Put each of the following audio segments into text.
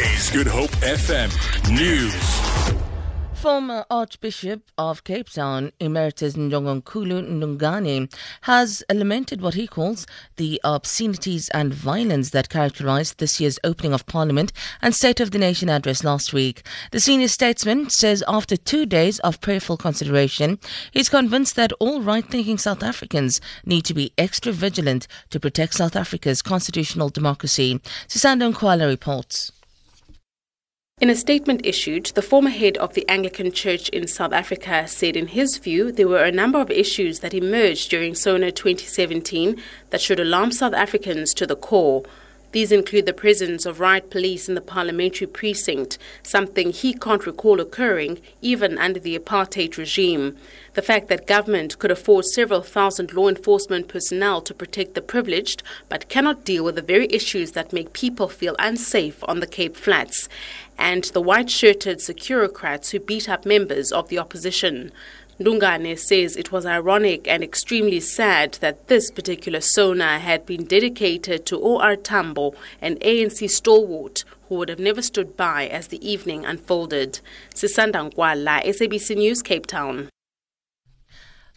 is Good Hope FM News. Former Archbishop of Cape Town, Emeritus Njongonkulu Ndungane, has lamented what he calls the obscenities and violence that characterized this year's opening of Parliament and State of the Nation address last week. The senior statesman says after two days of prayerful consideration, he's convinced that all right thinking South Africans need to be extra vigilant to protect South Africa's constitutional democracy. Sisanda Nkwala reports. In a statement issued, the former head of the Anglican Church in South Africa said in his view there were a number of issues that emerged during SONA 2017 that should alarm South Africans to the core. These include the presence of riot police in the parliamentary precinct, something he can't recall occurring even under the apartheid regime. The fact that government could afford several thousand law enforcement personnel to protect the privileged, but cannot deal with the very issues that make people feel unsafe on the Cape Flats. And the white shirted securocrats who beat up members of the opposition. Ndungane says it was ironic and extremely sad that this particular SONA had been dedicated to O.R. Tambo, an ANC stalwart who would have never stood by as the evening unfolded. Sisanda Nkwala, SABC News, Cape Town.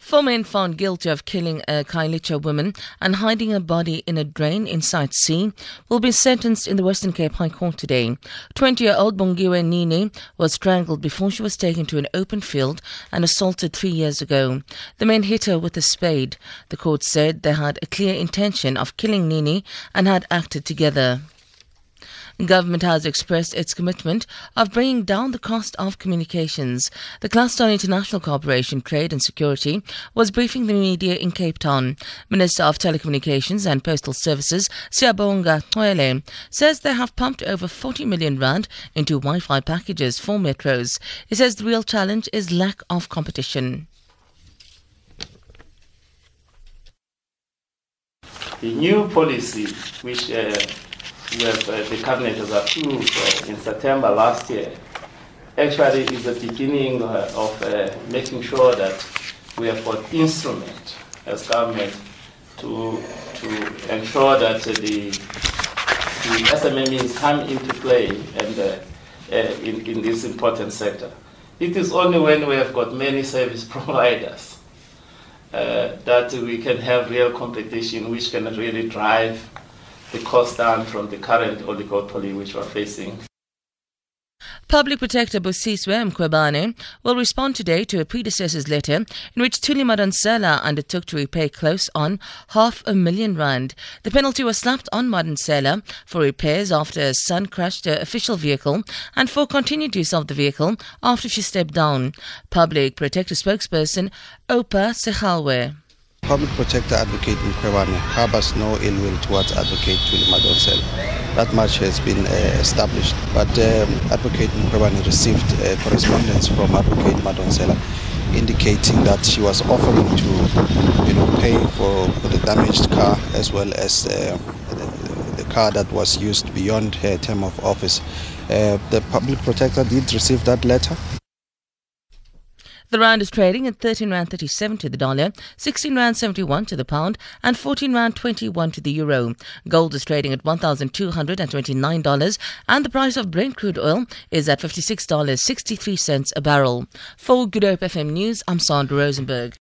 Four men found guilty of killing a Khayelitsha woman and hiding her body in a drain in Site C will be sentenced in the Western Cape High Court today. 20-year-old Bongiwe Nini was strangled before she was taken to an open field and assaulted three years ago. The men hit her with a spade. The court said they had a clear intention of killing Nini and had acted together. Government has expressed its commitment of bringing down the cost of communications. The Cluster on International Cooperation, Trade and Security was briefing the media in Cape Town. Minister of Telecommunications and Postal Services, Siyabonga Cwele, says they have pumped over 40 million rand into Wi-Fi packages for metros. He says the real challenge is lack of competition. The new policy, which uh, have, uh, the cabinet has approved uh, in September last year actually is the beginning uh, of uh, making sure that we have got instrument as government to, to ensure that the, the SMMEs come into play and uh, uh, in, in this important sector. It is only when we have got many service providers that we can have real competition which can really drive the cost down from the current oligopoly which we're facing. Public Protector Busisiwe Mkhwebane will respond today to a predecessor's letter in which Thuli Madonsela undertook to repay close on half a million rand. The penalty was slapped on Madonsela for repairs after her son crashed her official vehicle and for continued use of the vehicle after she stepped down. Public Protector spokesperson Oupa Segalwe. Public Protector Advocate Mkhwebane harbors no ill will towards Advocate Thuli Madonsela. That much has been uh, established. But um, Advocate Mkhwebane received uh, correspondence from Advocate Madonsela indicating that she was offering to you know, pay for, for the damaged car as well as uh, the, the, car that was used beyond her term of office. Uh, the Public Protector did receive that letter. The rand is trading at 13 rand 37 to the dollar, 16 rand 71 to the pound, and 14 rand 21 to the euro. Gold is trading at $1,229, and the price of Brent crude oil is at $56.63 a barrel. For Good Hope FM News, I'm Sandra Rosenberg.